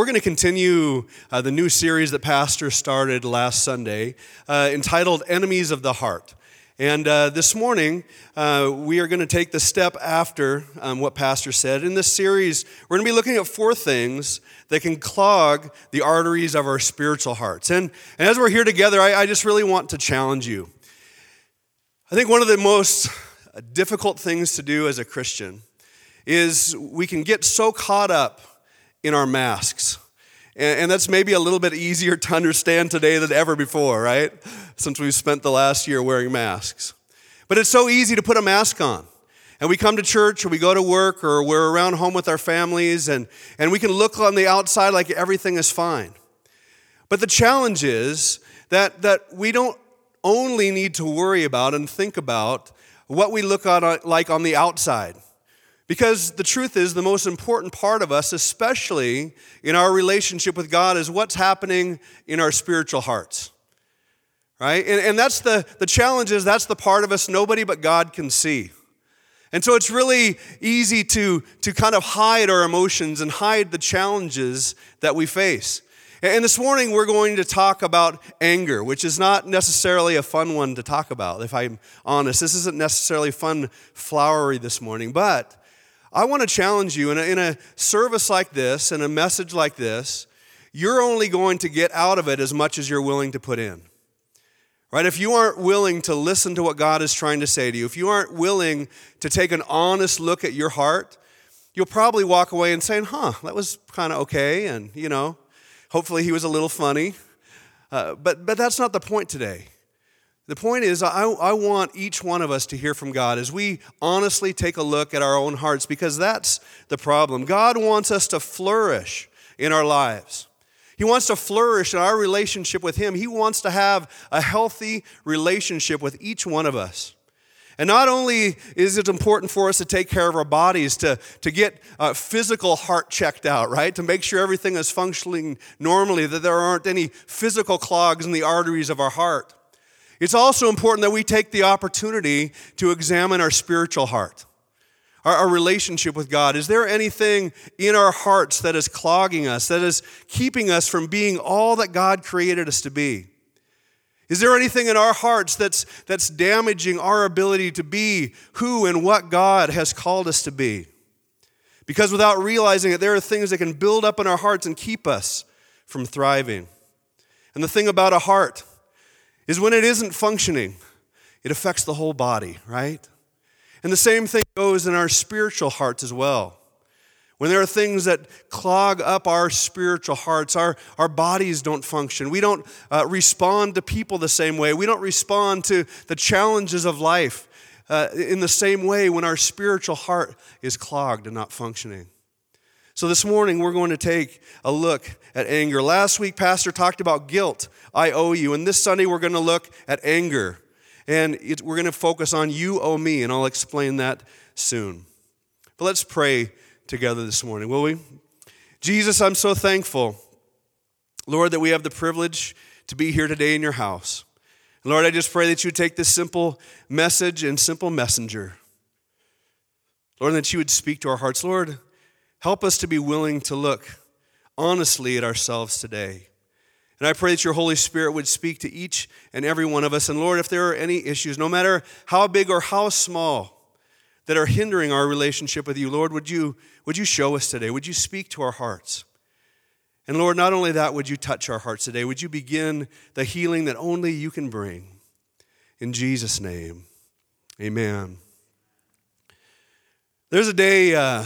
we're going to continue uh, the new series that Pastor started last Sunday uh, entitled Enemies of the Heart. And uh, this morning, uh, we are going to take the step after um, what Pastor said. In this series, we're going to be looking at four things that can clog the arteries of our spiritual hearts. And, and as we're here together, I, I just really want to challenge you. I think one of the most difficult things to do as a Christian is we can get so caught up in our masks. And, that's maybe a little bit easier to understand today than ever before, right? Since we've spent the last year wearing masks. But it's so easy to put a mask on. And we come to church or we go to work or we're around home with our families and, and we can look on the outside like everything is fine. But the challenge is that, that we don't only need to worry about and think about what we look on, like on the outside. Because the truth is, the most important part of us, especially in our relationship with God, is what's happening in our spiritual hearts. Right? And, and that's the, the challenge is that's the part of us nobody but God can see. And so it's really easy to, to kind of hide our emotions and hide the challenges that we face. And this morning we're going to talk about anger, which is not necessarily a fun one to talk about, if I'm honest. This isn't necessarily fun, flowery this morning, but I want to challenge you in a, in a service like this, in a message like this, you're only going to get out of it as much as you're willing to put in. Right? If you aren't willing to listen to what God is trying to say to you, if you aren't willing to take an honest look at your heart, you'll probably walk away and saying, huh, that was kind of okay. And, you know, hopefully he was a little funny. Uh, but, but that's not the point today. The point is, I, I want each one of us to hear from God as we honestly take a look at our own hearts because that's the problem. God wants us to flourish in our lives. He wants to flourish in our relationship with Him. He wants to have a healthy relationship with each one of us. And not only is it important for us to take care of our bodies, to, to get uh, physical heart checked out, right? To make sure everything is functioning normally, that there aren't any physical clogs in the arteries of our heart. It's also important that we take the opportunity to examine our spiritual heart, our, our, relationship with God. Is there anything in our hearts that is clogging us, that is keeping us from being all that God created us to be? Is there anything in our hearts that's, that's damaging our ability to be who and what God has called us to be? Because without realizing it, there are things that can build up in our hearts and keep us from thriving. And the thing about a heart, is when it isn't functioning, it affects the whole body, right? And the same thing goes in our spiritual hearts as well. When there are things that clog up our spiritual hearts, our, our bodies don't function. We don't uh, respond to people the same way. We don't respond to the challenges of life uh, in the same way when our spiritual heart is clogged and not functioning. So, this morning we're going to take a look at anger. Last week, Pastor talked about guilt. I owe you. And this Sunday, we're going to look at anger. And it, we're going to focus on you owe me, and I'll explain that soon. But let's pray together this morning, will we? Jesus, I'm so thankful, Lord, that we have the privilege to be here today in your house. Lord, I just pray that you take this simple message and simple messenger. Lord, that you would speak to our hearts. Lord, Help us to be willing to look honestly at ourselves today. And I pray that your Holy Spirit would speak to each and every one of us. And Lord, if there are any issues, no matter how big or how small, that are hindering our relationship with you, Lord, would you, would you show us today? Would you speak to our hearts? And Lord, not only that, would you touch our hearts today? Would you begin the healing that only you can bring? In Jesus' name, amen. There's a day. Uh,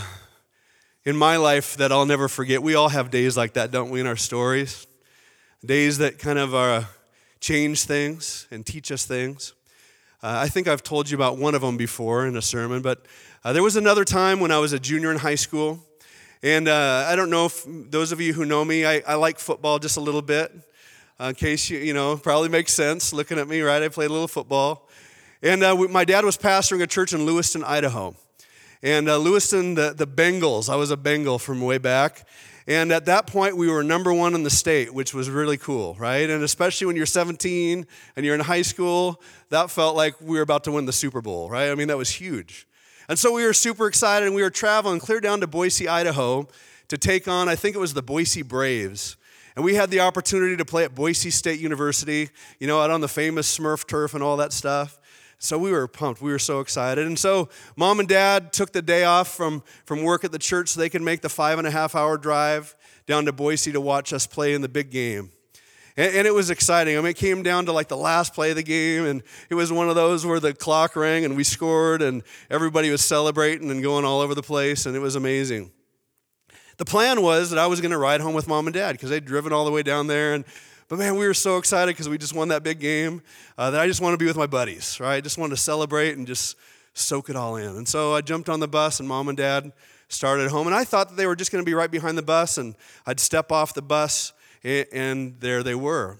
in my life that I'll never forget. We all have days like that, don't we, in our stories? Days that kind of uh, change things and teach us things. Uh, I think I've told you about one of them before in a sermon, but uh, there was another time when I was a junior in high school. And uh, I don't know if those of you who know me, I, I like football just a little bit. Uh, in case you, you know, probably makes sense looking at me, right? I played a little football. And uh, my dad was pastoring a church in Lewiston, Idaho. And uh, Lewiston, the, the Bengals, I was a Bengal from way back. And at that point, we were number one in the state, which was really cool, right? And especially when you're 17 and you're in high school, that felt like we were about to win the Super Bowl, right? I mean, that was huge. And so we were super excited and we were traveling clear down to Boise, Idaho to take on, I think it was the Boise Braves. And we had the opportunity to play at Boise State University, you know, out on the famous Smurf turf and all that stuff. So we were pumped. We were so excited. And so mom and dad took the day off from, from work at the church so they could make the five and a half hour drive down to Boise to watch us play in the big game. And, and, it was exciting. I mean, it came down to like the last play of the game, and it was one of those where the clock rang and we scored, and everybody was celebrating and going all over the place, and it was amazing. The plan was that I was going to ride home with mom and dad because they'd driven all the way down there, and but man, we were so excited because we just won that big game uh, that I just wanted to be with my buddies, right? I just wanted to celebrate and just soak it all in. And so I jumped on the bus, and mom and dad started home, and I thought that they were just going to be right behind the bus, and I'd step off the bus and there they were.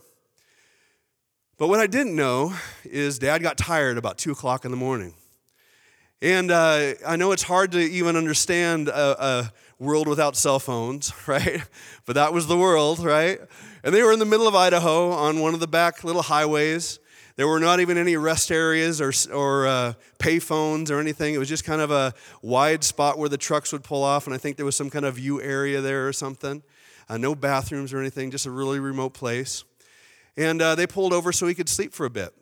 But what I didn't know is dad got tired about 2 o'clock in the morning. And uh, I know it's hard to even understand a, a, world without cell phones, right? But that was the world, right? And they were in the middle of Idaho on one of the back little highways. There were not even any rest areas or, or uh, pay phones or anything. It was just kind of a wide spot where the trucks would pull off, and I think there was some kind of view area there or something uh, no bathrooms or anything, just a really remote place. And uh, they pulled over so he could sleep for a bit.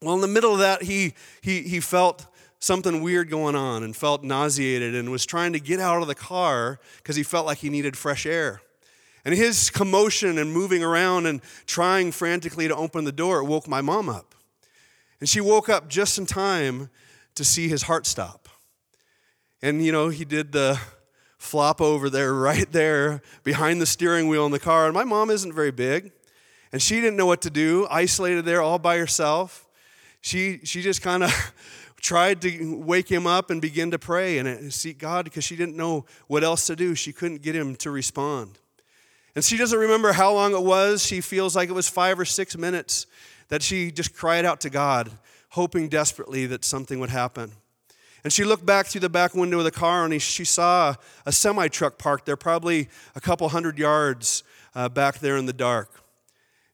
Well, in the middle of that, he, he, he felt something weird going on and felt nauseated and was trying to get out of the car because he felt like he needed fresh air. And his commotion and moving around and trying frantically to open the door woke my mom up. And she woke up just in time to see his heart stop. And, you know, he did the flop over there, right there, behind the steering wheel in the car. And my mom isn't very big, and she didn't know what to do, isolated there all by herself. She, she just kind of tried to wake him up and begin to pray and seek God because she didn't know what else to do. She couldn't get him to respond. And she doesn't remember how long it was. She feels like it was five or six minutes that she just cried out to God, hoping desperately that something would happen. And she looked back through the back window of the car and she saw a semi truck parked there, probably a couple hundred yards uh, back there in the dark.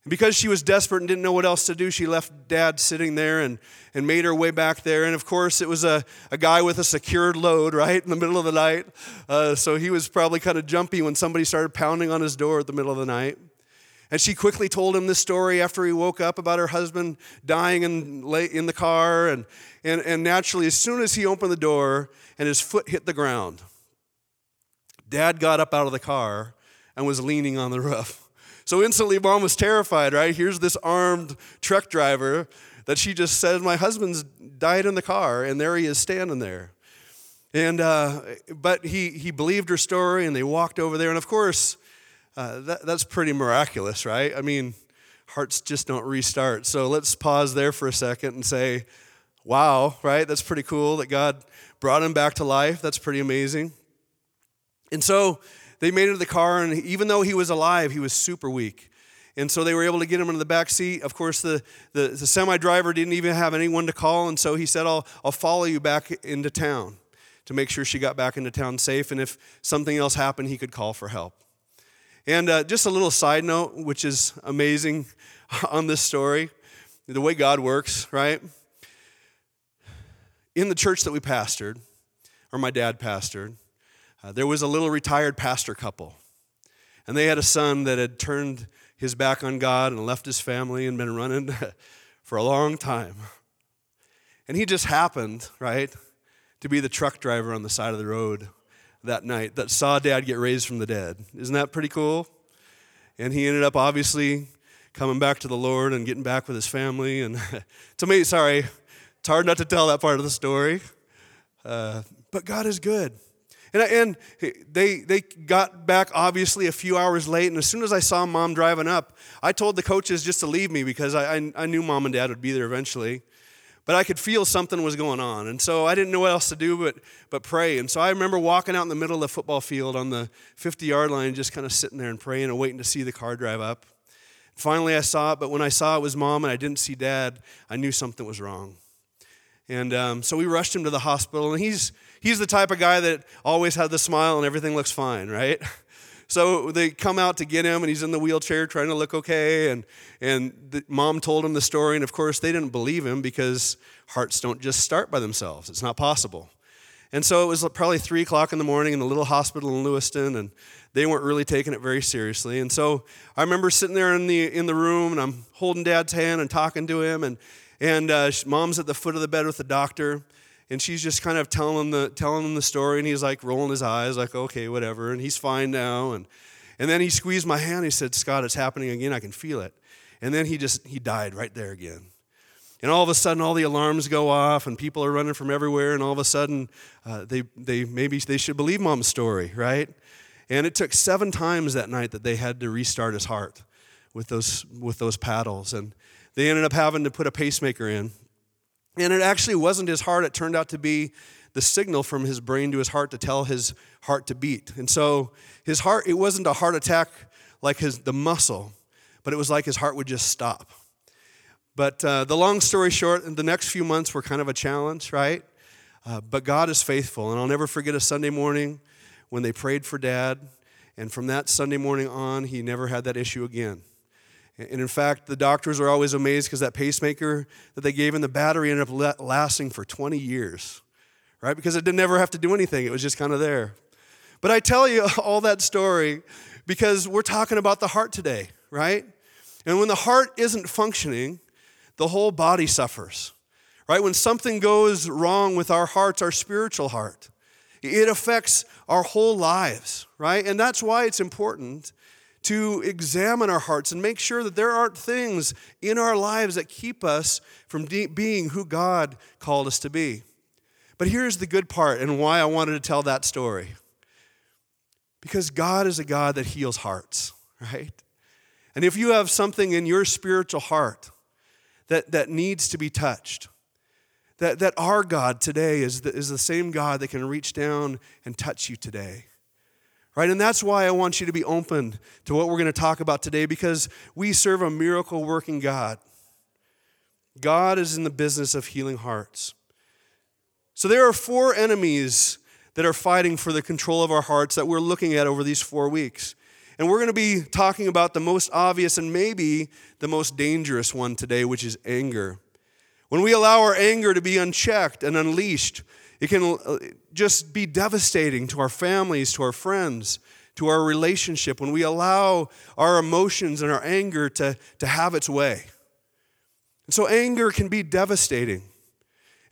And because she was desperate and didn't know what else to do, she left dad sitting there and, and made her way back there. And of course, it was a, a guy with a secured load, right, in the middle of the night. Uh, so he was probably kind of jumpy when somebody started pounding on his door at the middle of the night. And she quickly told him this story after he woke up about her husband dying in, in the car. And, and, and naturally, as soon as he opened the door and his foot hit the ground, dad got up out of the car and was leaning on the roof. So instantly, mom was terrified, right? Here's this armed truck driver that she just said, My husband's died in the car, and there he is standing there. And, uh, but he, he believed her story, and they walked over there. And of course, uh, that, that's pretty miraculous, right? I mean, hearts just don't restart. So let's pause there for a second and say, wow, right? That's pretty cool that God brought him back to life. That's pretty amazing. And so they made it to the car, and even though he was alive, he was super weak. And so they were able to get him into the back seat. Of course, the, the, the semi driver didn't even have anyone to call, and so he said, I'll, I'll follow you back into town to make sure she got back into town safe. And if something else happened, he could call for help. And uh, just a little side note, which is amazing on this story the way God works, right? In the church that we pastored, or my dad pastored, uh, there was a little retired pastor couple. And they had a son that had turned his back on God and left his family and been running for a long time. And he just happened, right, to be the truck driver on the side of the road that night that saw dad get raised from the dead. Isn't that pretty cool? And he ended up obviously coming back to the Lord and getting back with his family. And to me, sorry, it's hard not to tell that part of the story. Uh, but God is good. And, I, and they, they got back obviously a few hours late. And as soon as I saw mom driving up, I told the coaches just to leave me because I, I, I knew mom and dad would be there eventually but I could feel something was going on. And so I didn't know what else to do but, but pray. And so I remember walking out in the middle of the football field on the 50 yard line, just kind of sitting there and praying and waiting to see the car drive up. Finally, I saw it, but when I saw it was mom and I didn't see dad, I knew something was wrong. And um, so we rushed him to the hospital, and he's, he's the type of guy that always had the smile and everything looks fine, right? So they come out to get him, and he's in the wheelchair trying to look okay. And, and the mom told him the story, and of course, they didn't believe him because hearts don't just start by themselves. It's not possible. And so it was probably three o'clock in the morning in the little hospital in Lewiston, and they weren't really taking it very seriously. And so I remember sitting there in the in the room, and I'm holding Dad's hand and talking to him, and and uh, mom's at the foot of the bed with the doctor, and she's just kind of telling him the telling him the story, and he's like rolling his eyes, like okay, whatever, and he's fine now, and and then he squeezed my hand. He said, Scott, it's happening again. I can feel it. And then he just he died right there again. And all of a sudden, all the alarms go off, and people are running from everywhere. And all of a sudden, uh, they, they maybe they should believe mom's story, right? And it took seven times that night that they had to restart his heart with those with those paddles, and they ended up having to put a pacemaker in. And it actually wasn't his heart; it turned out to be the signal from his brain to his heart to tell his heart to beat. And so his heart, it wasn't a heart attack like his the muscle, but it was like his heart would just stop. But uh, the long story short, the next few months were kind of a challenge, right? Uh, but God is faithful. And I'll never forget a Sunday morning when they prayed for dad. And from that Sunday morning on, he never had that issue again. And in fact, the doctors were always amazed because that pacemaker that they gave him, the battery ended up lasting for 20 years, right? Because it didn't ever have to do anything, it was just kind of there. But I tell you all that story because we're talking about the heart today, right? And when the heart isn't functioning, the whole body suffers, right? When something goes wrong with our hearts, our spiritual heart, it affects our whole lives, right? And that's why it's important to examine our hearts and make sure that there aren't things in our lives that keep us from de- being who God called us to be. But here's the good part and why I wanted to tell that story. Because God is a God that heals hearts, right? And if you have something in your spiritual heart that, that needs to be touched. That, that our God today is the, is the same God that can reach down and touch you today. Right? And that's why I want you to be open to what we're going to talk about today because we serve a miracle working God. God is in the business of healing hearts. So there are four enemies that are fighting for the control of our hearts that we're looking at over these four weeks. And we're going to be talking about the most obvious and maybe the most dangerous one today, which is anger. When we allow our anger to be unchecked and unleashed, it can uh, just be devastating to our families, to our friends, to our relationship. When we allow our emotions and our anger to, to have its way. And so, anger can be devastating.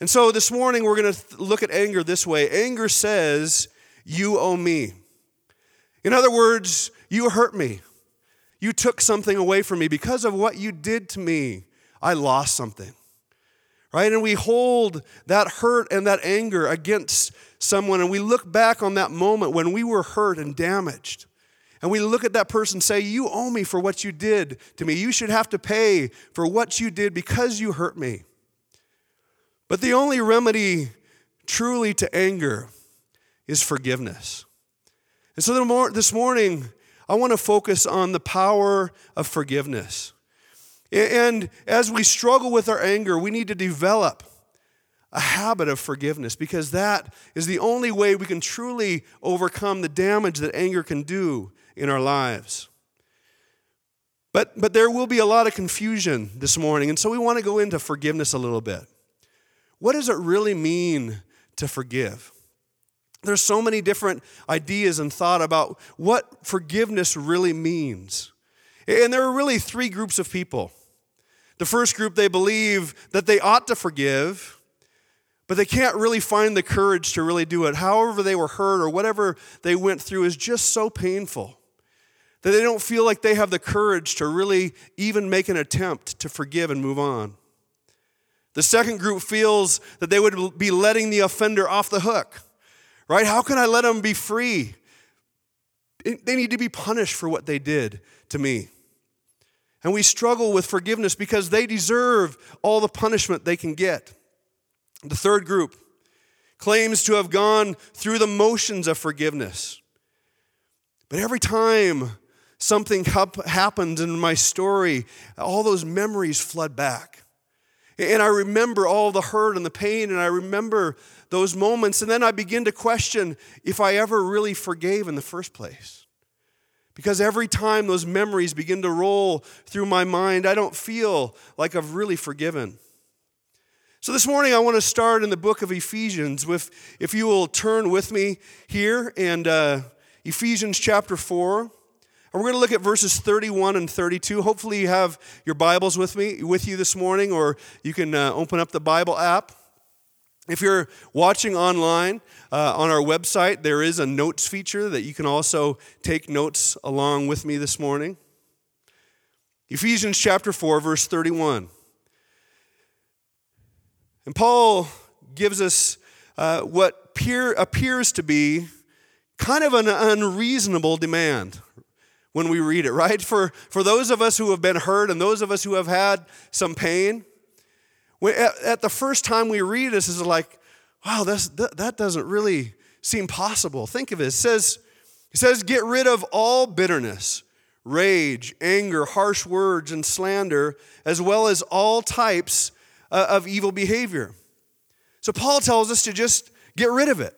And so, this morning, we're going to look at anger this way anger says, You owe me. In other words, you hurt me. You took something away from me. Because of what you did to me, I lost something. Right? And we hold that hurt and that anger against someone, and we look back on that moment when we were hurt and damaged. And we look at that person and say, You owe me for what you did to me. You should have to pay for what you did because you hurt me. But the only remedy truly to anger is forgiveness. And so this morning, I want to focus on the power of forgiveness. And as we struggle with our anger, we need to develop a habit of forgiveness because that is the only way we can truly overcome the damage that anger can do in our lives. But, but there will be a lot of confusion this morning, and so we want to go into forgiveness a little bit. What does it really mean to forgive? There's so many different ideas and thought about what forgiveness really means. And there are really three groups of people. The first group, they believe that they ought to forgive, but they can't really find the courage to really do it. However, they were hurt or whatever they went through is just so painful that they don't feel like they have the courage to really even make an attempt to forgive and move on. The second group feels that they would be letting the offender off the hook right? How can I let them be free? They need to be punished for what they did to me. And we struggle with forgiveness because they deserve all the punishment they can get. The third group claims to have gone through the motions of forgiveness. But every time something happens in my story, all those memories flood back. And I remember all the hurt and the pain, and I remember those moments. And then I begin to question if I ever really forgave in the first place. Because every time those memories begin to roll through my mind, I don't feel like I've really forgiven. So this morning I want to start in the book of Ephesians with, if you will turn with me here and uh, Ephesians chapter 4. And we're going to look at verses 31 and 32. Hopefully you have your Bibles with me with you this morning or you can uh, open up the Bible app. If you're watching online uh, on our website, there is a notes feature that you can also take notes along with me this morning. Ephesians chapter 4 verse 31. And Paul gives us uh, what peer, appears to be kind of an unreasonable demand when we read it, right? For, for those of us who have been hurt and those of us who have had some pain, we, at, at, the first time we read this, is like, wow, that's, that, that doesn't really seem possible. Think of it. It says, it says, get rid of all bitterness, rage, anger, harsh words, and slander, as well as all types uh, of evil behavior. So Paul tells us to just get rid of it.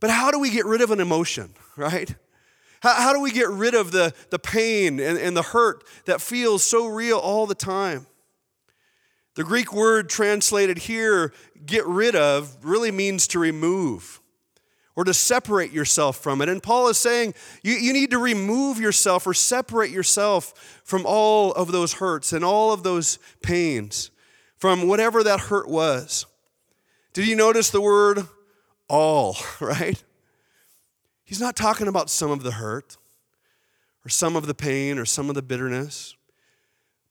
But how do we get rid of an emotion, right? How, how do we get rid of the, the pain and, and the hurt that feels so real all the time? The Greek word translated here, get rid of, really means to remove or to separate yourself from it. And Paul is saying you, you need to remove yourself or separate yourself from all of those hurts and all of those pains from whatever that hurt was. Did you notice the word all, right? He's not talking about some of the hurt or some of the pain or some of the bitterness,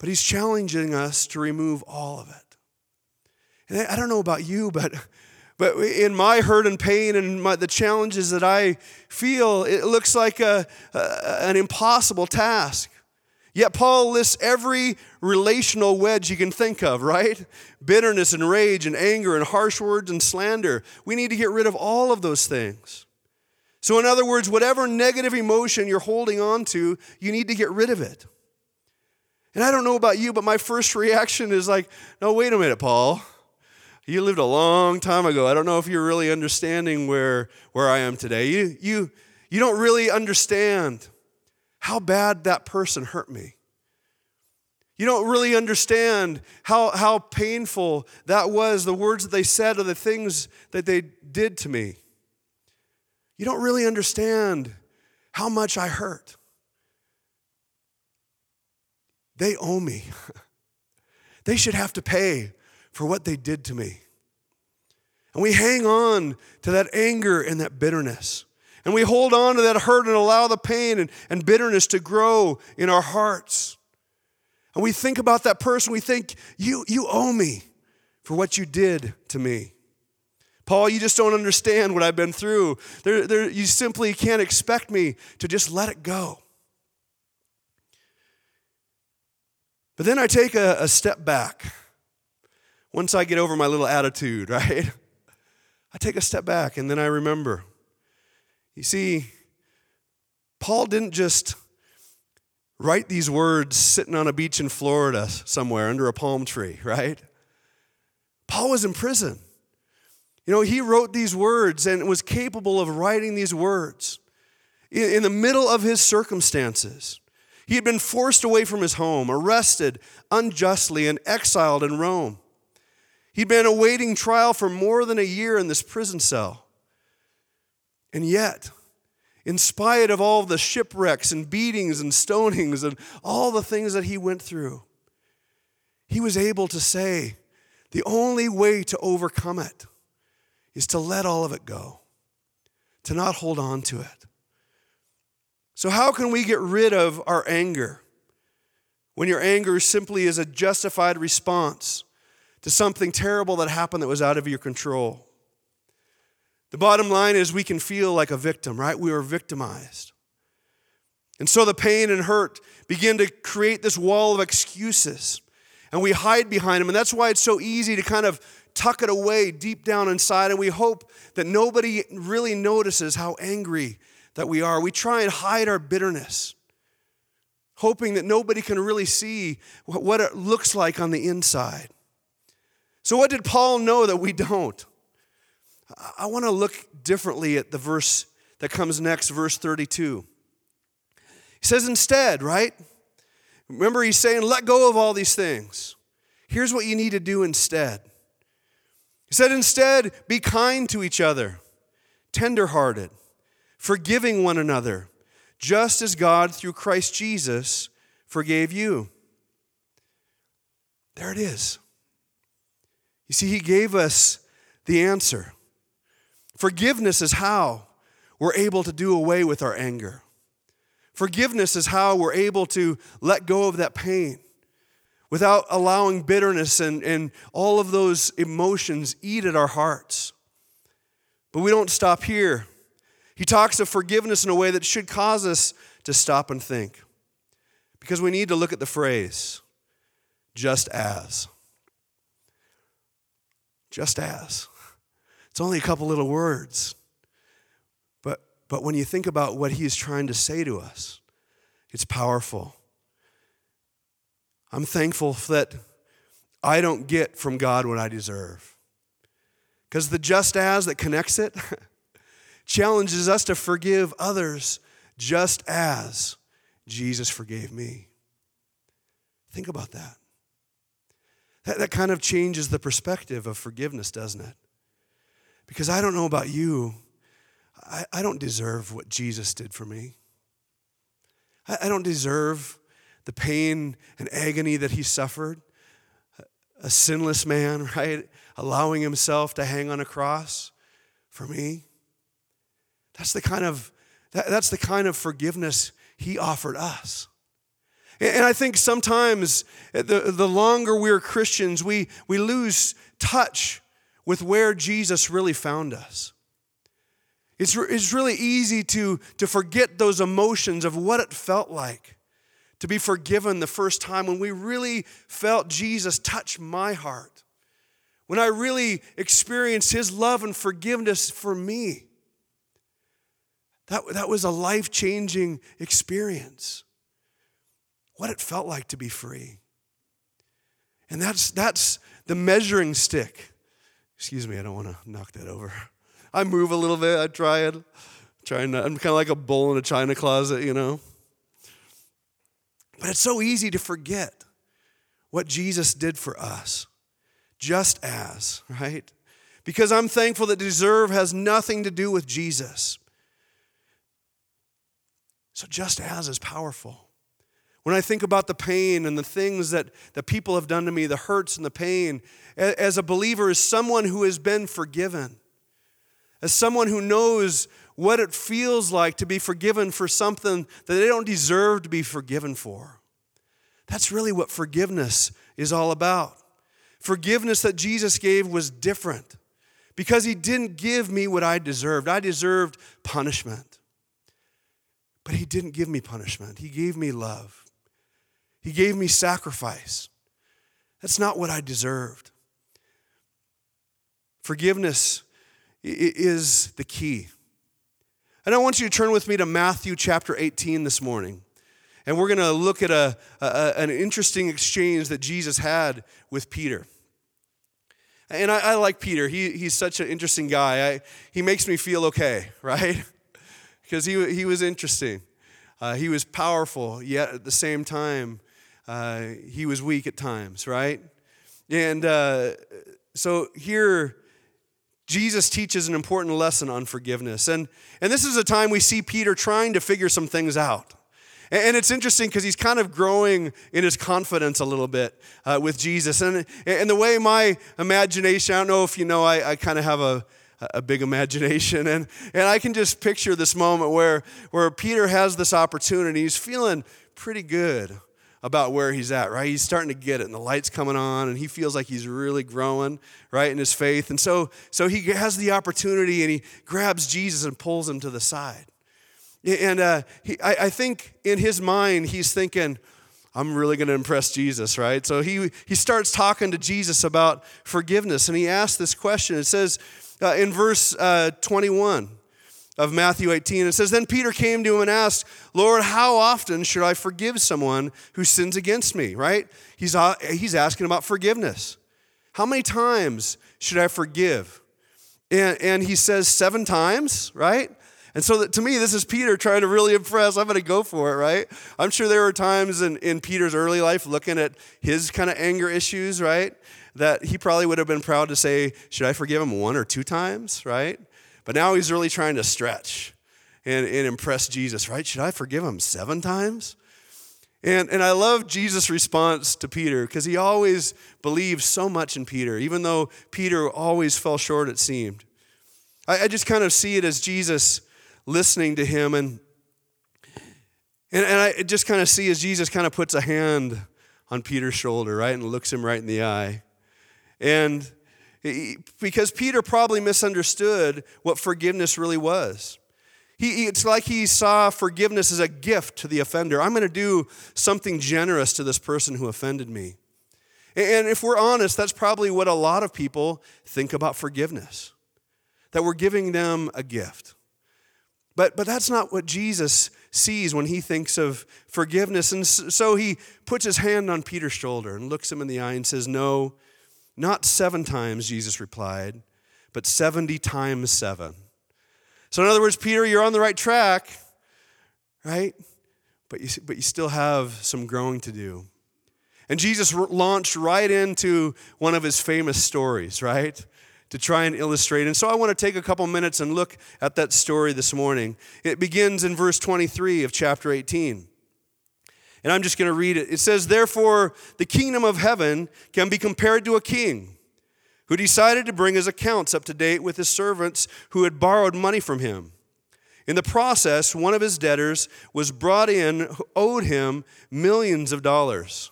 but he's challenging us to remove all of it. And I don't know about you, but but in my hurt and pain and my, the challenges that I feel, it looks like a, a, an impossible task. Yet Paul lists every relational wedge you can think of, right? Bitterness and rage and anger and harsh words and slander. We need to get rid of all of those things. So, in other words, whatever negative emotion you're holding on to, you need to get rid of it. And I don't know about you, but my first reaction is like, no, wait a minute, Paul. You lived a long time ago. I don't know if you're really understanding where, where I am today. You, you, you don't really understand how bad that person hurt me. You don't really understand how, how painful that was, the words that they said or the things that they did to me. You don't really understand how much I hurt. They owe me. they should have to pay for what they did to me. And we hang on to that anger and that bitterness. And we hold on to that hurt and allow the pain and, and bitterness to grow in our hearts. And we think about that person, we think, you, you owe me for what you did to me. Paul, you just don't understand what I've been through. There, there, you simply can't expect me to just let it go. But then I take a, a step back. Once I get over my little attitude, right? I take a step back and then I remember you see, Paul didn't just write these words sitting on a beach in Florida somewhere under a palm tree, right? Paul was in prison. You know, he wrote these words and was capable of writing these words in the middle of his circumstances. He had been forced away from his home, arrested unjustly, and exiled in Rome. He'd been awaiting trial for more than a year in this prison cell. And yet, in spite of all the shipwrecks and beatings and stonings and all the things that he went through, he was able to say, the only way to overcome it is to let all of it go, to not hold on to it. So, how can we get rid of our anger when your anger simply is a justified response to something terrible that happened that was out of your control? The bottom line is we can feel like a victim, right? We are victimized. And so the pain and hurt begin to create this wall of excuses. And we hide behind them. And that's why it's so easy to kind of tuck it away deep down inside. And we hope that nobody really notices how angry that we are. We try and hide our bitterness, hoping that nobody can really see what it looks like on the inside. So, what did Paul know that we don't? I want to look differently at the verse that comes next, verse 32. He says, instead, right? Remember, he's saying, let go of all these things. Here's what you need to do instead. He said, instead, be kind to each other, tenderhearted, forgiving one another, just as God, through Christ Jesus, forgave you. There it is. You see, He gave us the answer. Forgiveness is how we're able to do away with our anger. Forgiveness is how we're able to let go of that pain without allowing bitterness and, and all of those emotions eat at our hearts. But we don't stop here. He talks of forgiveness in a way that should cause us to stop and think. Because we need to look at the phrase, just as. Just as. It's only a couple little words. But, but when you think about what he is trying to say to us, it's powerful. I'm thankful that I don't get from God what I deserve. Because the just as that connects it challenges us to forgive others just as Jesus forgave me. Think about that. That, that kind of changes the perspective of forgiveness, doesn't it? Because I don't know about you, I, I don't deserve what Jesus did for me. I, I don't deserve the pain and agony that he suffered. A sinless man, right? Allowing himself to hang on a cross for me. That's the kind of, that, that's the kind of forgiveness he offered us. And I think sometimes eh, the, the longer we're Christians, we, we lose touch with where Jesus really found us. It's, it's really easy to, to forget those emotions of what it felt like to be forgiven the first time when we really felt Jesus touch my heart, when I really experienced his love and forgiveness for me. That, that was a life changing experience. What it felt like to be free. And that's, that's the measuring stick Excuse me, I don't want to knock that over. I move a little bit. I try it. Trying to, I'm kind of like a bull in a china closet, you know. But it's so easy to forget what Jesus did for us, just as, right? Because I'm thankful that deserve has nothing to do with Jesus. So, just as is powerful. When I think about the pain and the things that, that people have done to me, the hurts and the pain, as a believer, as someone who has been forgiven, as someone who knows what it feels like to be forgiven for something that they don't deserve to be forgiven for. That's really what forgiveness is all about. Forgiveness that Jesus gave was different because he didn't give me what I deserved. I deserved punishment. But he didn't give me punishment, he gave me love. He gave me sacrifice. That's not what I deserved. Forgiveness is the key. And I want you to turn with me to Matthew chapter 18 this morning. And we're going to look at a, a, an interesting exchange that Jesus had with Peter. And I, I like Peter. He, he's such an interesting guy. I, he makes me feel okay, right? Because he, he was interesting. Uh, he was powerful, yet at the same time, uh, he was weak at times, right? And uh, so here, Jesus teaches an important lesson on forgiveness. And, and this is a time we see Peter trying to figure some things out. And it's interesting because he's kind of growing in his confidence a little bit uh, with Jesus. And, and the way my imagination, I don't know if you know, I, I kind of have a, a big imagination. And, and I can just picture this moment where, where Peter has this opportunity. He's feeling pretty good about where he's at, right? He's starting to get it, and the light's coming on, and he feels like he's really growing, right, in his faith. And so, so he has the opportunity, and he grabs Jesus and pulls him to the side. And uh, he, I, I think in his mind, he's thinking, I'm really going to impress Jesus, right? So he, he starts talking to Jesus about forgiveness, and he asks this question. It says uh, in verse uh, 21 of Matthew 18. It says, Then Peter came to him and asked, Lord, how often should I forgive someone who sins against me? Right? He's, uh, he's asking about forgiveness. How many times should I forgive? And, and he says, Seven times, right? And so that, to me, this is Peter trying to really impress. I'm going to go for it, right? I'm sure there were times in, in Peter's early life looking at his kind of anger issues, right? That he probably would have been proud to say, Should I forgive him one or two times, right? But now he's really trying to stretch and, and impress Jesus, right? Should I forgive him seven times? And, and I love Jesus' response to Peter because he always believed so much in Peter, even though Peter always fell short, it seemed. I, I just kind of see it as Jesus listening to him, and, and, and I just kind of see as Jesus kind of puts a hand on Peter's shoulder, right, and looks him right in the eye. And because Peter probably misunderstood what forgiveness really was. He, it's like he saw forgiveness as a gift to the offender. I'm going to do something generous to this person who offended me. And if we're honest, that's probably what a lot of people think about forgiveness that we're giving them a gift. But, but that's not what Jesus sees when he thinks of forgiveness. And so he puts his hand on Peter's shoulder and looks him in the eye and says, No, not seven times, Jesus replied, but 70 times seven. So, in other words, Peter, you're on the right track, right? But you, but you still have some growing to do. And Jesus launched right into one of his famous stories, right? To try and illustrate. And so I want to take a couple minutes and look at that story this morning. It begins in verse 23 of chapter 18. And I'm just going to read it. It says, Therefore, the kingdom of heaven can be compared to a king who decided to bring his accounts up to date with his servants who had borrowed money from him. In the process, one of his debtors was brought in who owed him millions of dollars.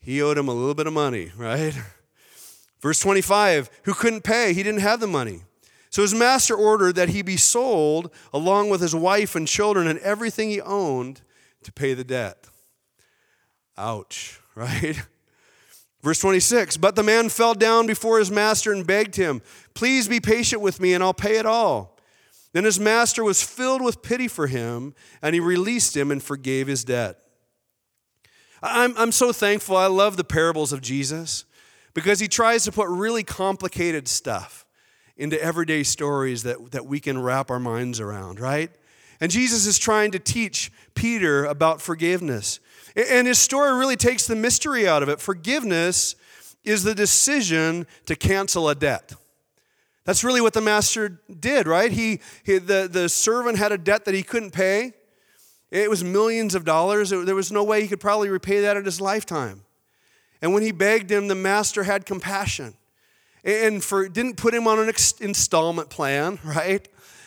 He owed him a little bit of money, right? Verse 25, who couldn't pay, he didn't have the money. So his master ordered that he be sold along with his wife and children and everything he owned to pay the debt. Ouch, right? Verse 26 But the man fell down before his master and begged him, Please be patient with me, and I'll pay it all. Then his master was filled with pity for him, and he released him and forgave his debt. I'm, I'm so thankful. I love the parables of Jesus because he tries to put really complicated stuff into everyday stories that, that we can wrap our minds around, right? And Jesus is trying to teach Peter about forgiveness. And his story really takes the mystery out of it. Forgiveness is the decision to cancel a debt. That's really what the master did, right? He, he, the, the servant had a debt that he couldn't pay. It was millions of dollars. There was no way he could probably repay that in his lifetime. And when he begged him, the master had compassion and for, didn't put him on an installment plan, right?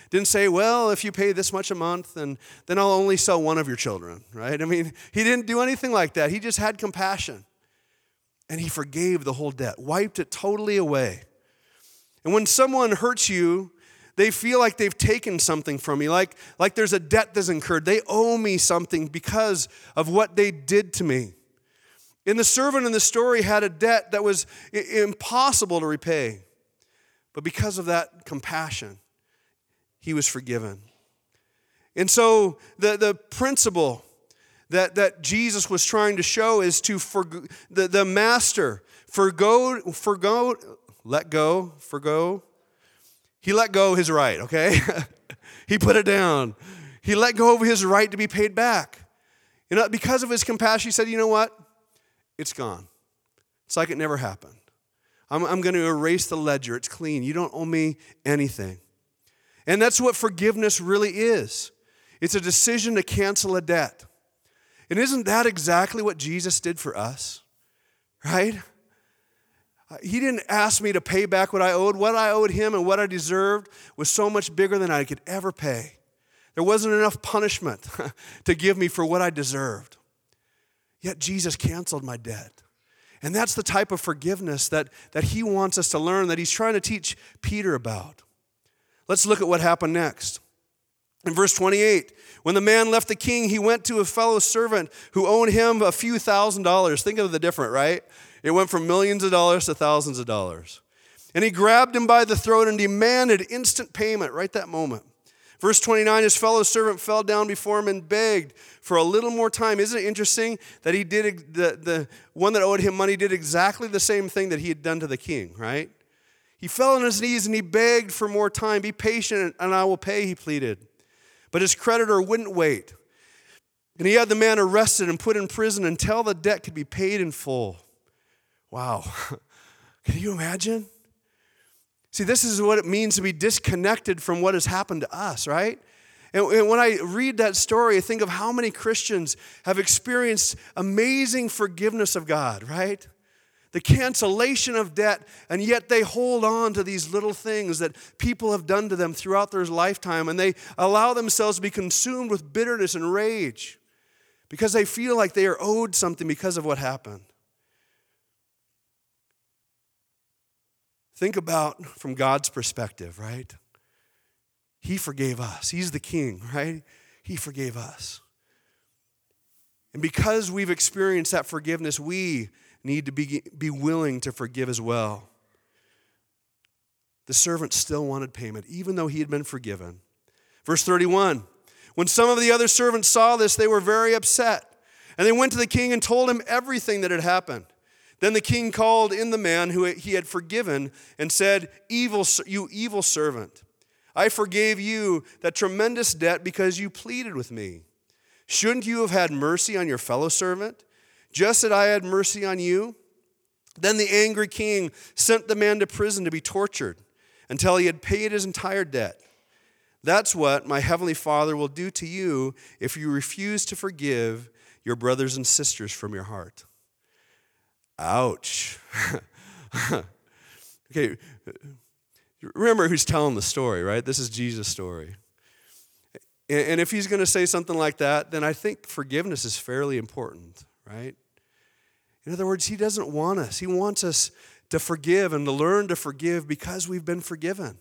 Didn't say, well, if you pay this much a month, then, then I'll only sell one of your children, right? I mean, he didn't do anything like that. He just had compassion. And he forgave the whole debt, wiped it totally away. And when someone hurts you, they feel like they've taken something from you, like, like there's a debt that's incurred. They owe me something because of what they did to me. And the servant in the story had a debt that was impossible to repay. But because of that compassion, he was forgiven. And so the, the principle that, that Jesus was trying to show is to forgo, the, the master forgo, forgo, let go, forgo. He let go his right, okay? he put it down. He let go of his right to be paid back. You know, because of his compassion, he said, you know what? It's gone. It's like it never happened. I'm, I'm going to erase the ledger. It's clean. You don't owe me anything. And that's what forgiveness really is it's a decision to cancel a debt. And isn't that exactly what Jesus did for us? Right? He didn't ask me to pay back what I owed. What I owed him and what I deserved was so much bigger than I could ever pay. There wasn't enough punishment to give me for what I deserved. Yet Jesus canceled my debt. And that's the type of forgiveness that, that he wants us to learn, that he's trying to teach Peter about. Let's look at what happened next. In verse 28, when the man left the king, he went to a fellow servant who owed him a few thousand dollars. Think of the difference, right? It went from millions of dollars to thousands of dollars. And he grabbed him by the throat and demanded instant payment right that moment. Verse 29 his fellow servant fell down before him and begged for a little more time. Isn't it interesting that he did, the, the one that owed him money did exactly the same thing that he had done to the king, right? He fell on his knees and he begged for more time. Be patient and I will pay, he pleaded. But his creditor wouldn't wait. And he had the man arrested and put in prison until the debt could be paid in full. Wow. Can you imagine? See, this is what it means to be disconnected from what has happened to us, right? And, when I read that story, I think of how many Christians have experienced amazing forgiveness of God, right? The cancellation of debt, and yet they hold on to these little things that people have done to them throughout their lifetime, and they allow themselves to be consumed with bitterness and rage because they feel like they are owed something because of what happened. Think about from God's perspective, right? He forgave us. He's the king, right? He forgave us. And because we've experienced that forgiveness, we need to be, be willing to forgive as well. The servant still wanted payment, even though he had been forgiven. Verse 31 When some of the other servants saw this, they were very upset. And they went to the king and told him everything that had happened. Then the king called in the man who he had forgiven and said, evil, You evil servant. I forgave you that tremendous debt because you pleaded with me. Shouldn't you have had mercy on your fellow servant, just as I had mercy on you? Then the angry king sent the man to prison to be tortured until he had paid his entire debt. That's what my heavenly Father will do to you if you refuse to forgive your brothers and sisters from your heart. Ouch. okay, Remember who's telling the story, right? This is Jesus' story. And if he's going to say something like that, then I think forgiveness is fairly important, right? In other words, he doesn't want us. He wants us to forgive and to learn to forgive because we've been forgiven.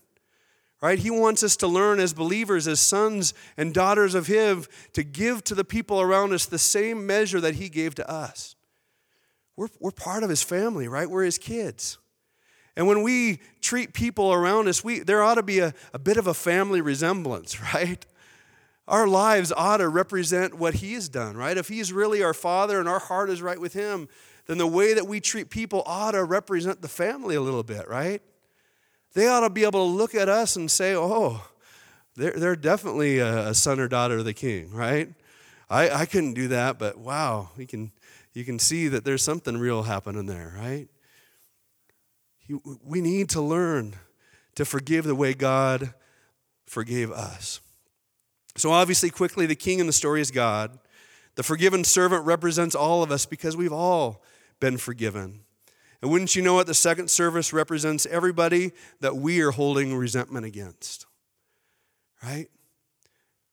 Right? He wants us to learn as believers, as sons and daughters of Him, to give to the people around us the same measure that He gave to us. We're, we're part of His family, right? We're His kids. And when we treat people around us, we, there ought to be a, a bit of a family resemblance, right? Our lives ought to represent what He has done, right? If He's really our Father and our heart is right with Him, then the way that we treat people ought to represent the family a little bit, right? They ought to be able to look at us and say, oh, they're, they're definitely a, son or daughter of the king, right? I, I couldn't do that, but wow, you can, you can see that there's something real happening there, right? We need to learn to forgive the way God forgave us. So, obviously, quickly, the king in the story is God. The forgiven servant represents all of us because we've all been forgiven. And wouldn't you know it, the second service represents everybody that we are holding resentment against. Right?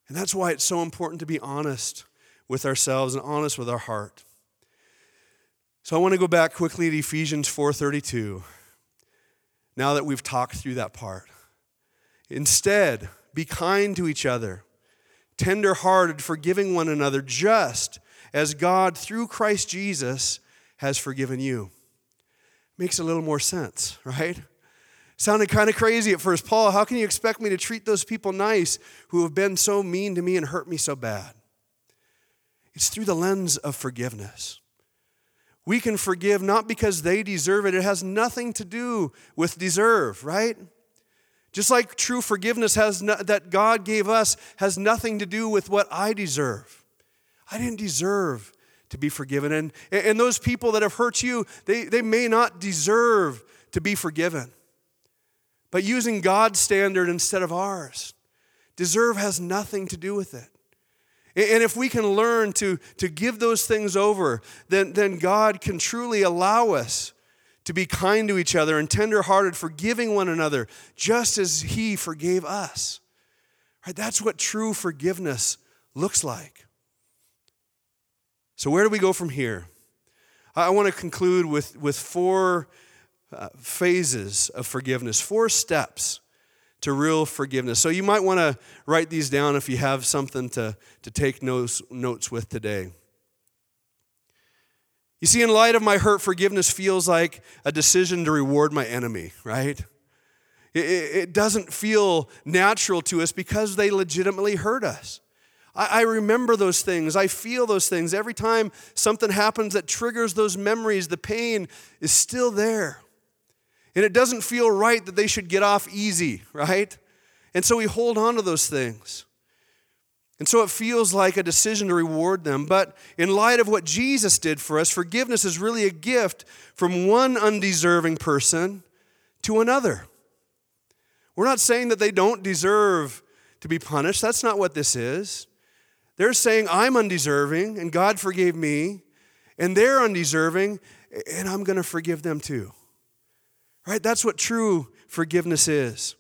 And that's why it's so important to be honest with ourselves and honest with our heart. So I want to go back quickly to Ephesians 4:32 now that we've talked through that part. Instead, be kind to each other, tenderhearted, forgiving one another, just as God, through Christ Jesus, has forgiven you. Makes a little more sense, right? Sounded kind of crazy at first. Paul, how can you expect me to treat those people nice who have been so mean to me and hurt me so bad? It's through the lens of forgiveness. We can forgive not because they deserve it, it has nothing to do with deserve, right? Just like true forgiveness has no, that God gave us has nothing to do with what I deserve. I didn't deserve to be forgiven. And, and those people that have hurt you, they, they may not deserve to be forgiven. But using God's standard instead of ours, deserve has nothing to do with it. And if we can learn to, to give those things over, then, then God can truly allow us to be kind to each other and tenderhearted, forgiving one another, just as He forgave us. Right? That's what true forgiveness looks like. So, where do we go from here? I want to conclude with, with four uh, phases of forgiveness, four steps to real forgiveness. So you might want to write these down if you have something to, to take notes, notes with today. You see, in light of my hurt, forgiveness feels like a decision to reward my enemy, right? It, doesn't feel natural to us because they legitimately hurt us. I remember those things. I feel those things. Every time something happens that triggers those memories, the pain is still there. And it doesn't feel right that they should get off easy, right? And so we hold on to those things. And so it feels like a decision to reward them. But in light of what Jesus did for us, forgiveness is really a gift from one undeserving person to another. We're not saying that they don't deserve to be punished. That's not what this is. They're saying, I'm undeserving, and God forgave me, and they're undeserving, and I'm going to forgive them too. Right? That's what true forgiveness is.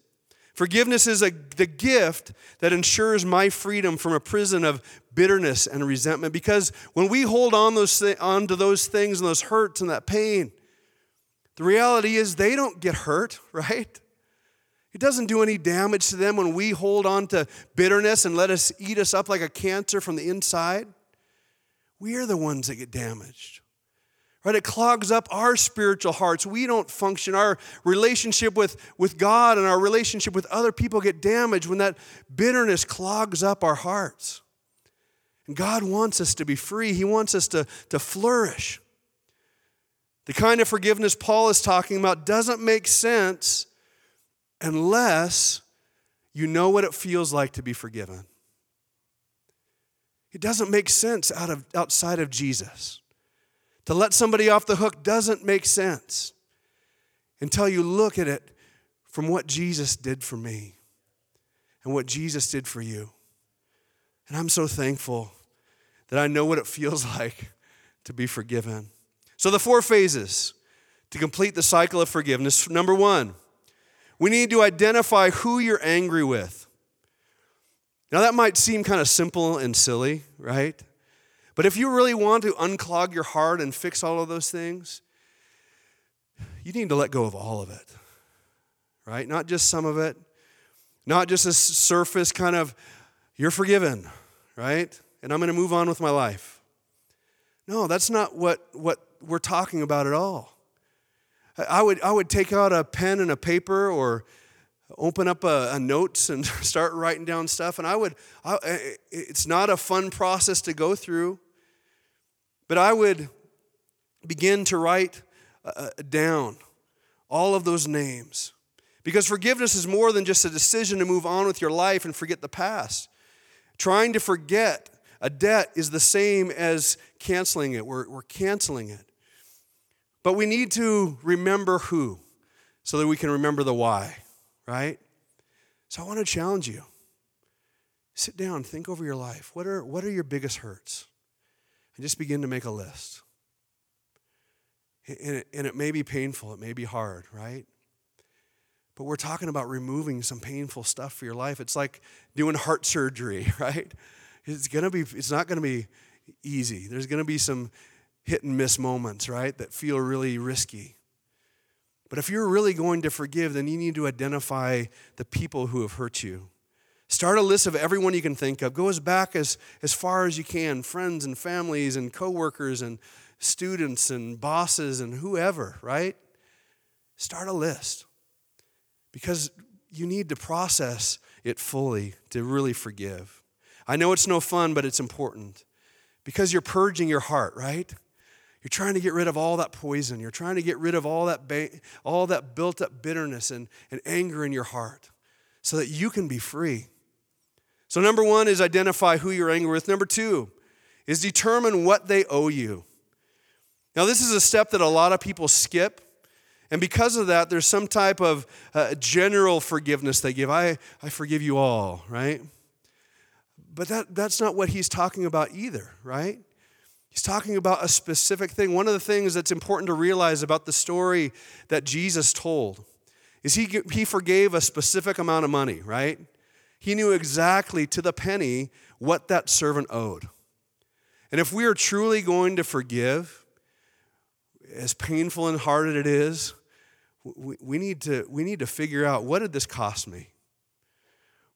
Forgiveness is a, the gift that ensures my freedom from a prison of bitterness and resentment. Because when we hold on, those th- on to those things and those hurts and that pain, the reality is they don't get hurt, right? It doesn't do any damage to them when we hold on to bitterness and let us eat us up like a cancer from the inside. We are the ones that get damaged. Right? It clogs up our spiritual hearts. We don't function. Our relationship with, with God and our relationship with other people get damaged when that bitterness clogs up our hearts. And God wants us to be free, He wants us to, to flourish. The kind of forgiveness Paul is talking about doesn't make sense unless you know what it feels like to be forgiven. It doesn't make sense out of, outside of Jesus. To let somebody off the hook doesn't make sense until you look at it from what Jesus did for me and what Jesus did for you. And I'm so thankful that I know what it feels like to be forgiven. So, the four phases to complete the cycle of forgiveness. Number one, we need to identify who you're angry with. Now, that might seem kind of simple and silly, right? But if you really want to unclog your heart and fix all of those things, you need to let go of all of it, right? Not just some of it, not just a surface kind of, you're forgiven, right? And I'm going to move on with my life. No, that's not what, what we're talking about at all. I would, I would take out a pen and a paper or open up a, a, notes and start writing down stuff. And I would, I, it's not a fun process to go through. But I would begin to write uh, uh, down all of those names. Because forgiveness is more than just a decision to move on with your life and forget the past. Trying to forget a debt is the same as canceling it. We're, we're canceling it. But we need to remember who so that we can remember the why, right? So I want to challenge you. Sit down, think over your life. What are, what are your biggest hurts? And just begin to make a list. And it, and it may be painful, it may be hard, right? But we're talking about removing some painful stuff for your life. It's like doing heart surgery, right? It's gonna be, it's not gonna be easy. There's gonna be some hit and miss moments, right, that feel really risky. But if you're really going to forgive, then you need to identify the people who have hurt you. Start a list of everyone you can think of. Go as back as, as far as you can friends and families and coworkers and students and bosses and whoever, right? Start a list because you need to process it fully to really forgive. I know it's no fun, but it's important because you're purging your heart, right? You're trying to get rid of all that poison. You're trying to get rid of all that, ba- all that built up bitterness and, and anger in your heart so that you can be free. So, number one is identify who you're angry with. Number two is determine what they owe you. Now, this is a step that a lot of people skip. And because of that, there's some type of uh, general forgiveness they give. I, I forgive you all, right? But that, that's not what he's talking about either, right? He's talking about a specific thing. One of the things that's important to realize about the story that Jesus told is he, he forgave a specific amount of money, right? He knew exactly to the penny what that servant owed. And if we are truly going to forgive, as painful and hard as it is, we, need, to, we need to figure out what did this cost me?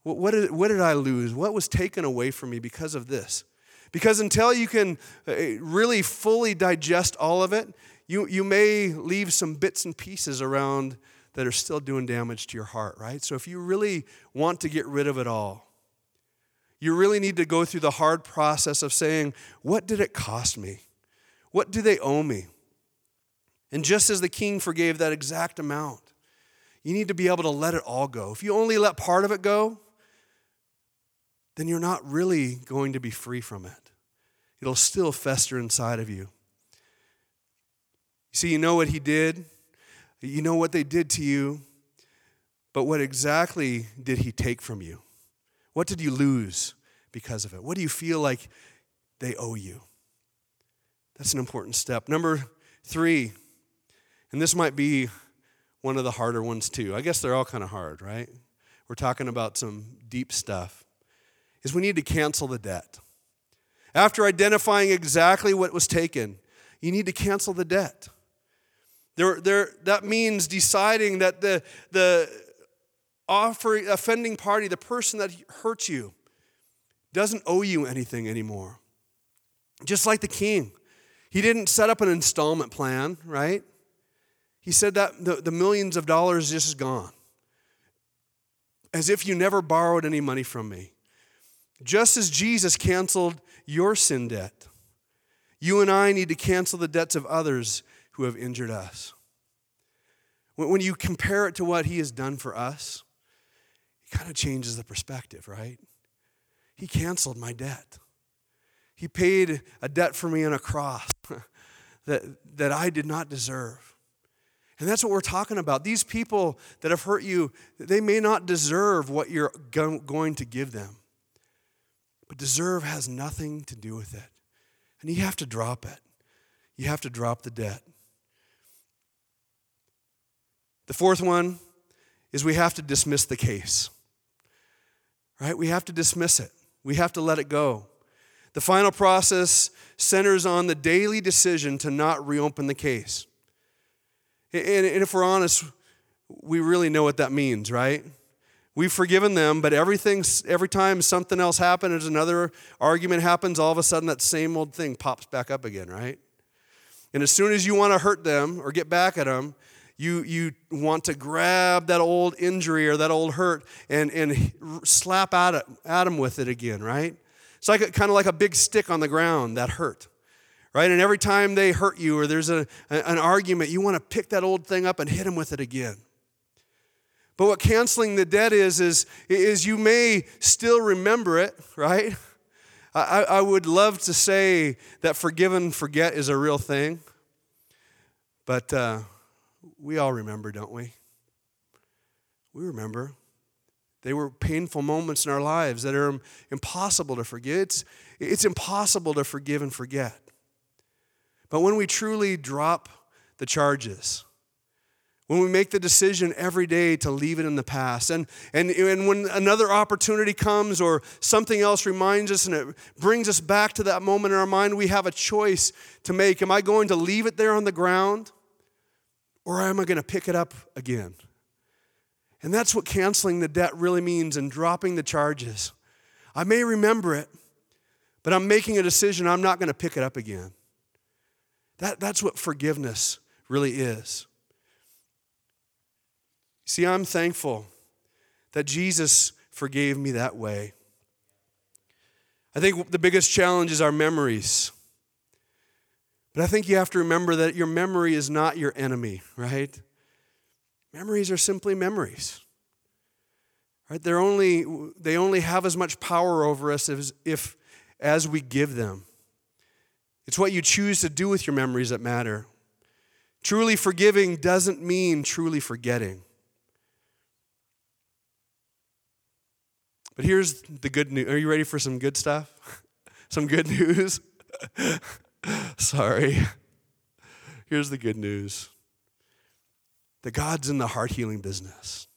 What, what, did, what did I lose? What was taken away from me because of this? Because until you can uh, really fully digest all of it, you, you may leave some bits and pieces around that are still doing damage to your heart, right? So if you really want to get rid of it all, you really need to go through the hard process of saying, What did it cost me? What do they owe me? And just as the king forgave that exact amount, you need to be able to let it all go. If you only let part of it go, then you're not really going to be free from it. It'll still fester inside of you. You see, you know what he did, you know what they did to you, but what exactly did he take from you? What did you lose because of it? What do you feel like they owe you? That's an important step. Number three, and this might be one of the harder ones too. I guess they're all kind of hard, right? We're talking about some deep stuff. Is we need to cancel the debt. After identifying exactly what was taken, you need to cancel the debt. That means deciding that the, the offering, offending party, the person that hurts you, doesn't owe you anything anymore. Just like the king, he didn't set up an installment plan, right? He said that the, the millions of dollars just is gone. As if you never borrowed any money from me. Just as Jesus canceled your sin debt, you and I need to cancel the debts of others who have injured us. When you compare it to what he has done for us, it kind of changes the perspective, right? He canceled my debt. He paid a debt for me on a cross that, that I did not deserve. And that's what we're talking about. These people that have hurt you, they may not deserve what you're going to give them. But deserve has nothing to do with it. And you have to drop it. You have to drop the debt. The fourth one is we have to dismiss the case. Right? We have to dismiss it. We have to let it go. The final process centers on the daily decision to not reopen the case. And, if we're honest, we really know what that means, right? We've forgiven them, but everything, every time something else happens, another argument happens, all of a sudden that same old thing pops back up again, right? And as soon as you want to hurt them or get back at them, you, you want to grab that old injury or that old hurt and, and slap at, it, at them with it again, right? It's like a, kind of like a big stick on the ground, that hurt right? And every time they hurt you or there's a, an argument, you want to pick that old thing up and hit them with it again. But what canceling the debt is, is, is you may still remember it, right? I, I would love to say that forgive and forget is a real thing, but uh, we all remember, don't we? We remember. They were painful moments in our lives that are impossible to forget. It's, it's impossible to forgive and forget. But when we truly drop the charges, when we make the decision every day to leave it in the past, and, and, and when another opportunity comes or something else reminds us and it brings us back to that moment in our mind, we have a choice to make. Am I going to leave it there on the ground or am I going to pick it up again? And that's what canceling the debt really means and dropping the charges. I may remember it, but I'm making a decision I'm not going to pick it up again. That, that's what forgiveness really is. See, I'm thankful that Jesus forgave me that way. I think the biggest challenge is our memories. But I think you have to remember that your memory is not your enemy, right? Memories are simply memories. Right? They're only, they only have as much power over us as, if, as we give them. It's what you choose to do with your memories that matter. Truly forgiving doesn't mean truly forgetting. But here's the good news. Are you ready for some good stuff? some good news? Sorry. Here's the good news that God's in the heart healing business.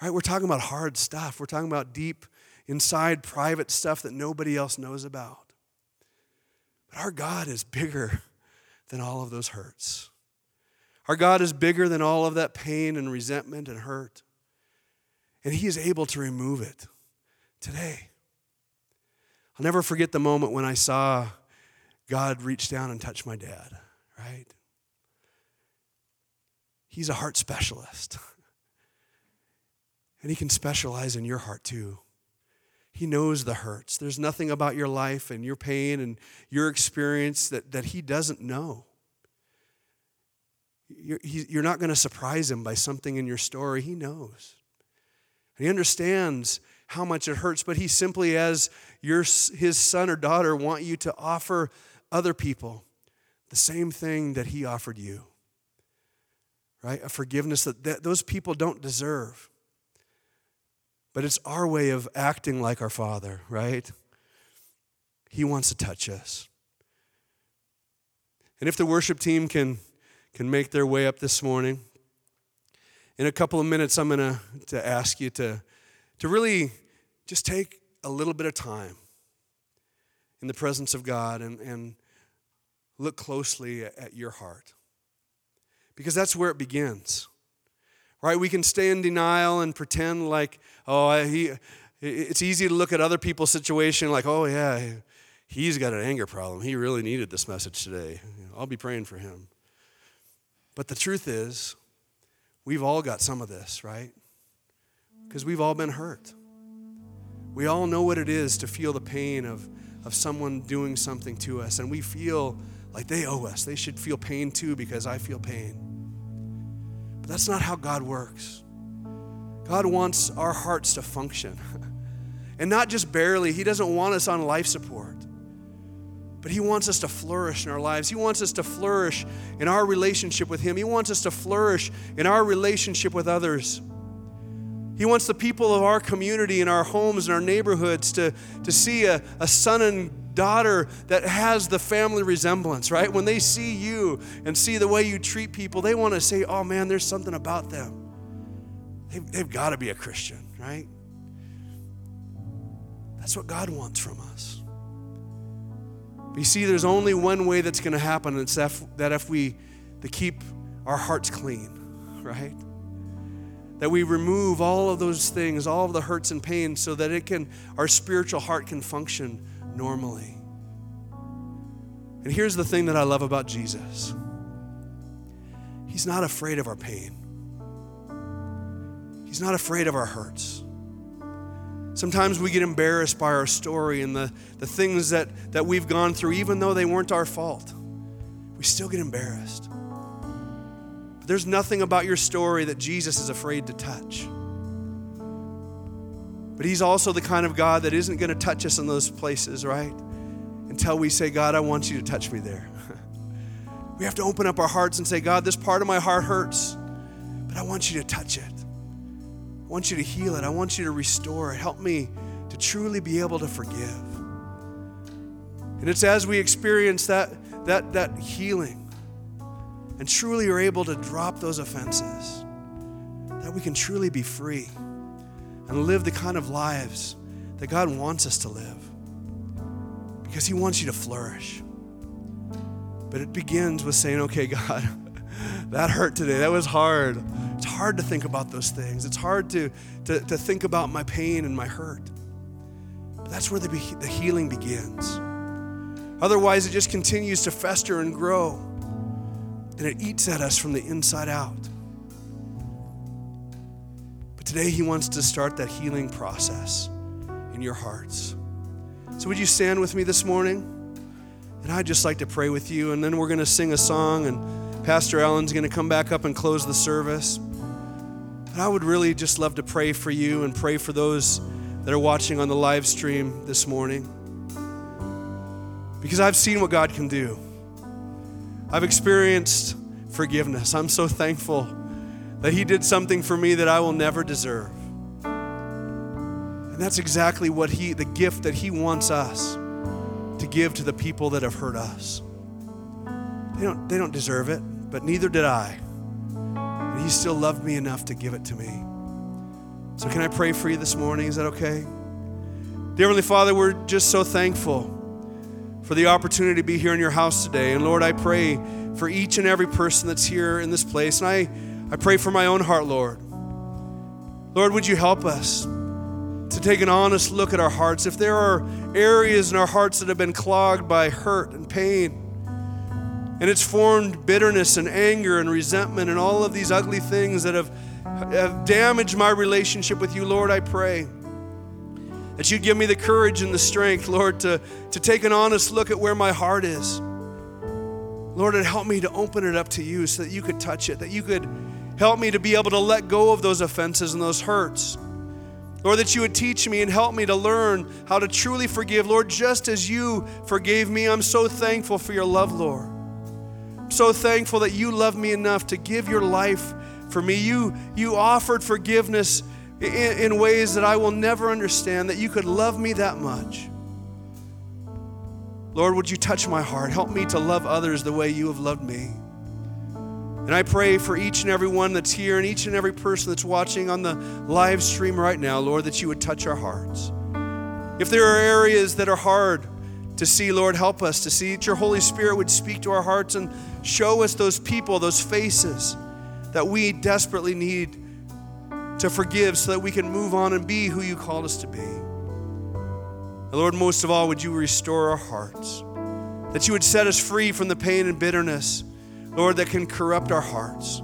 Right? We're talking about hard stuff. We're talking about deep, inside, private stuff that nobody else knows about. But our God is bigger than all of those hurts. Our God is bigger than all of that pain and resentment and hurt. And He is able to remove it today. I'll never forget the moment when I saw God reached down and touched my dad, right? He's a heart specialist. And He can specialize in your heart too. He knows the hurts. There's nothing about your life and your pain and your experience that, that He doesn't know. you're, you're not going to surprise him by something in your story. He knows. And He understands how much it hurts, but he simply, as your, his son or daughter, want you to offer other people the same thing that he offered you. Right? A forgiveness that, that those people don't deserve. But it's our way of acting like our Father, right? He wants to touch us. And if the worship team can, can make their way up this morning, in a couple of minutes, I'm going to, ask you to, to really just take a little bit of time in the presence of God and, and look closely at your heart. Because that's where it begins. Right? We can stay in denial and pretend like, oh, he, it's easy to look at other people's situation like, oh, yeah, he's got an anger problem. He really needed this message today. I'll be praying for him. But the truth is, we've all got some of this, right? Because we've all been hurt. We all know what it is to feel the pain of, of someone doing something to us, and we feel like they owe us. They should feel pain too because I feel pain. But that's not how God works. God wants our hearts to function. and not just barely, He doesn't want us on life support. But He wants us to flourish in our lives. He wants us to flourish in our relationship with Him. He wants us to flourish in our relationship with others. He wants the people of our community and our homes and our neighborhoods to, to see a, a son and daughter that has the family resemblance, right? When they see you and see the way you treat people, they want to say, oh man, there's something about them. They've, they've got to be a Christian, right? That's what God wants from us. But you see, there's only one way that's going to happen, and it's that if we to keep our hearts clean, right? That we remove all of those things, all of the hurts and pains, so that it can, our spiritual heart can function normally. And here's the thing that I love about Jesus He's not afraid of our pain, He's not afraid of our hurts. Sometimes we get embarrassed by our story and the, the things that, that we've gone through, even though they weren't our fault. We still get embarrassed. But there's nothing about your story that Jesus is afraid to touch. But He's also the kind of God that isn't going to touch us in those places, right? Until we say, God, I want you to touch me there. we have to open up our hearts and say, God, this part of my heart hurts, but I want you to touch it. I want you to heal it. I want you to restore it. Help me to truly be able to forgive. And it's as we experience that, that, that healing and truly are able to drop those offenses that we can truly be free and live the kind of lives that God wants us to live because He wants you to flourish. But it begins with saying, okay, God, that hurt today. That was hard. It's hard to think about those things. It's hard to, to, to think about my pain and my hurt. But that's where the, the healing begins. Otherwise, it just continues to fester and grow, and it eats at us from the inside out. Today, He wants to start that healing process in your hearts. So, would you stand with me this morning? And I'd just like to pray with you, and then we're going to sing a song, and Pastor Allen's going to come back up and close the service. And I would really just love to pray for you and pray for those that are watching on the live stream this morning. Because I've seen what God can do. I've experienced forgiveness. I'm so thankful that He did something for me that I will never deserve. And that's exactly what He, the gift that He wants us to give to the people that have hurt us. They don't, they don't deserve it, but neither did I. And He still loved me enough to give it to me. So, can I pray for you this morning? Is that okay? Dear Heavenly Father, we're just so thankful for the opportunity to be here in your house today. And Lord, I pray for each and every person that's here in this place. And I, I pray for my own heart, Lord. Lord, would you help us to take an honest look at our hearts? If there are areas in our hearts that have been clogged by hurt and pain, and it's formed bitterness and anger and resentment and all of these ugly things that have, have damaged my relationship with you, Lord, I pray that you'd give me the courage and the strength, Lord, to, to take an honest look at where my heart is. Lord, it help me to open it up to you so that you could touch it, that you could help me to be able to let go of those offenses and those hurts. Lord, that you would teach me and help me to learn how to truly forgive. Lord, just as you forgave me, I'm so thankful for your love, Lord. I'm so thankful that you love me enough to give your life for me. You, you offered forgiveness in, in ways that I will never understand, that you could love me that much. Lord, would you touch my heart? Help me to love others the way you have loved me. And I pray for each and every one that's here and each and every person that's watching on the live stream right now, Lord, that you would touch our hearts. If there are areas that are hard to see, Lord, help us to see that your Holy Spirit would speak to our hearts and show us those people, those faces that we desperately need to forgive so that we can move on and be who you called us to be. And Lord, most of all, would you restore our hearts? That you would set us free from the pain and bitterness, Lord, that can corrupt our hearts.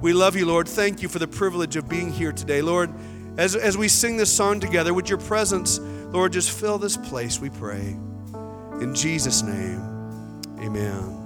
We love you, Lord. Thank you for the privilege of being here today. Lord, as, as we sing this song together, would your presence, Lord, just fill this place, we pray. In Jesus' name, amen.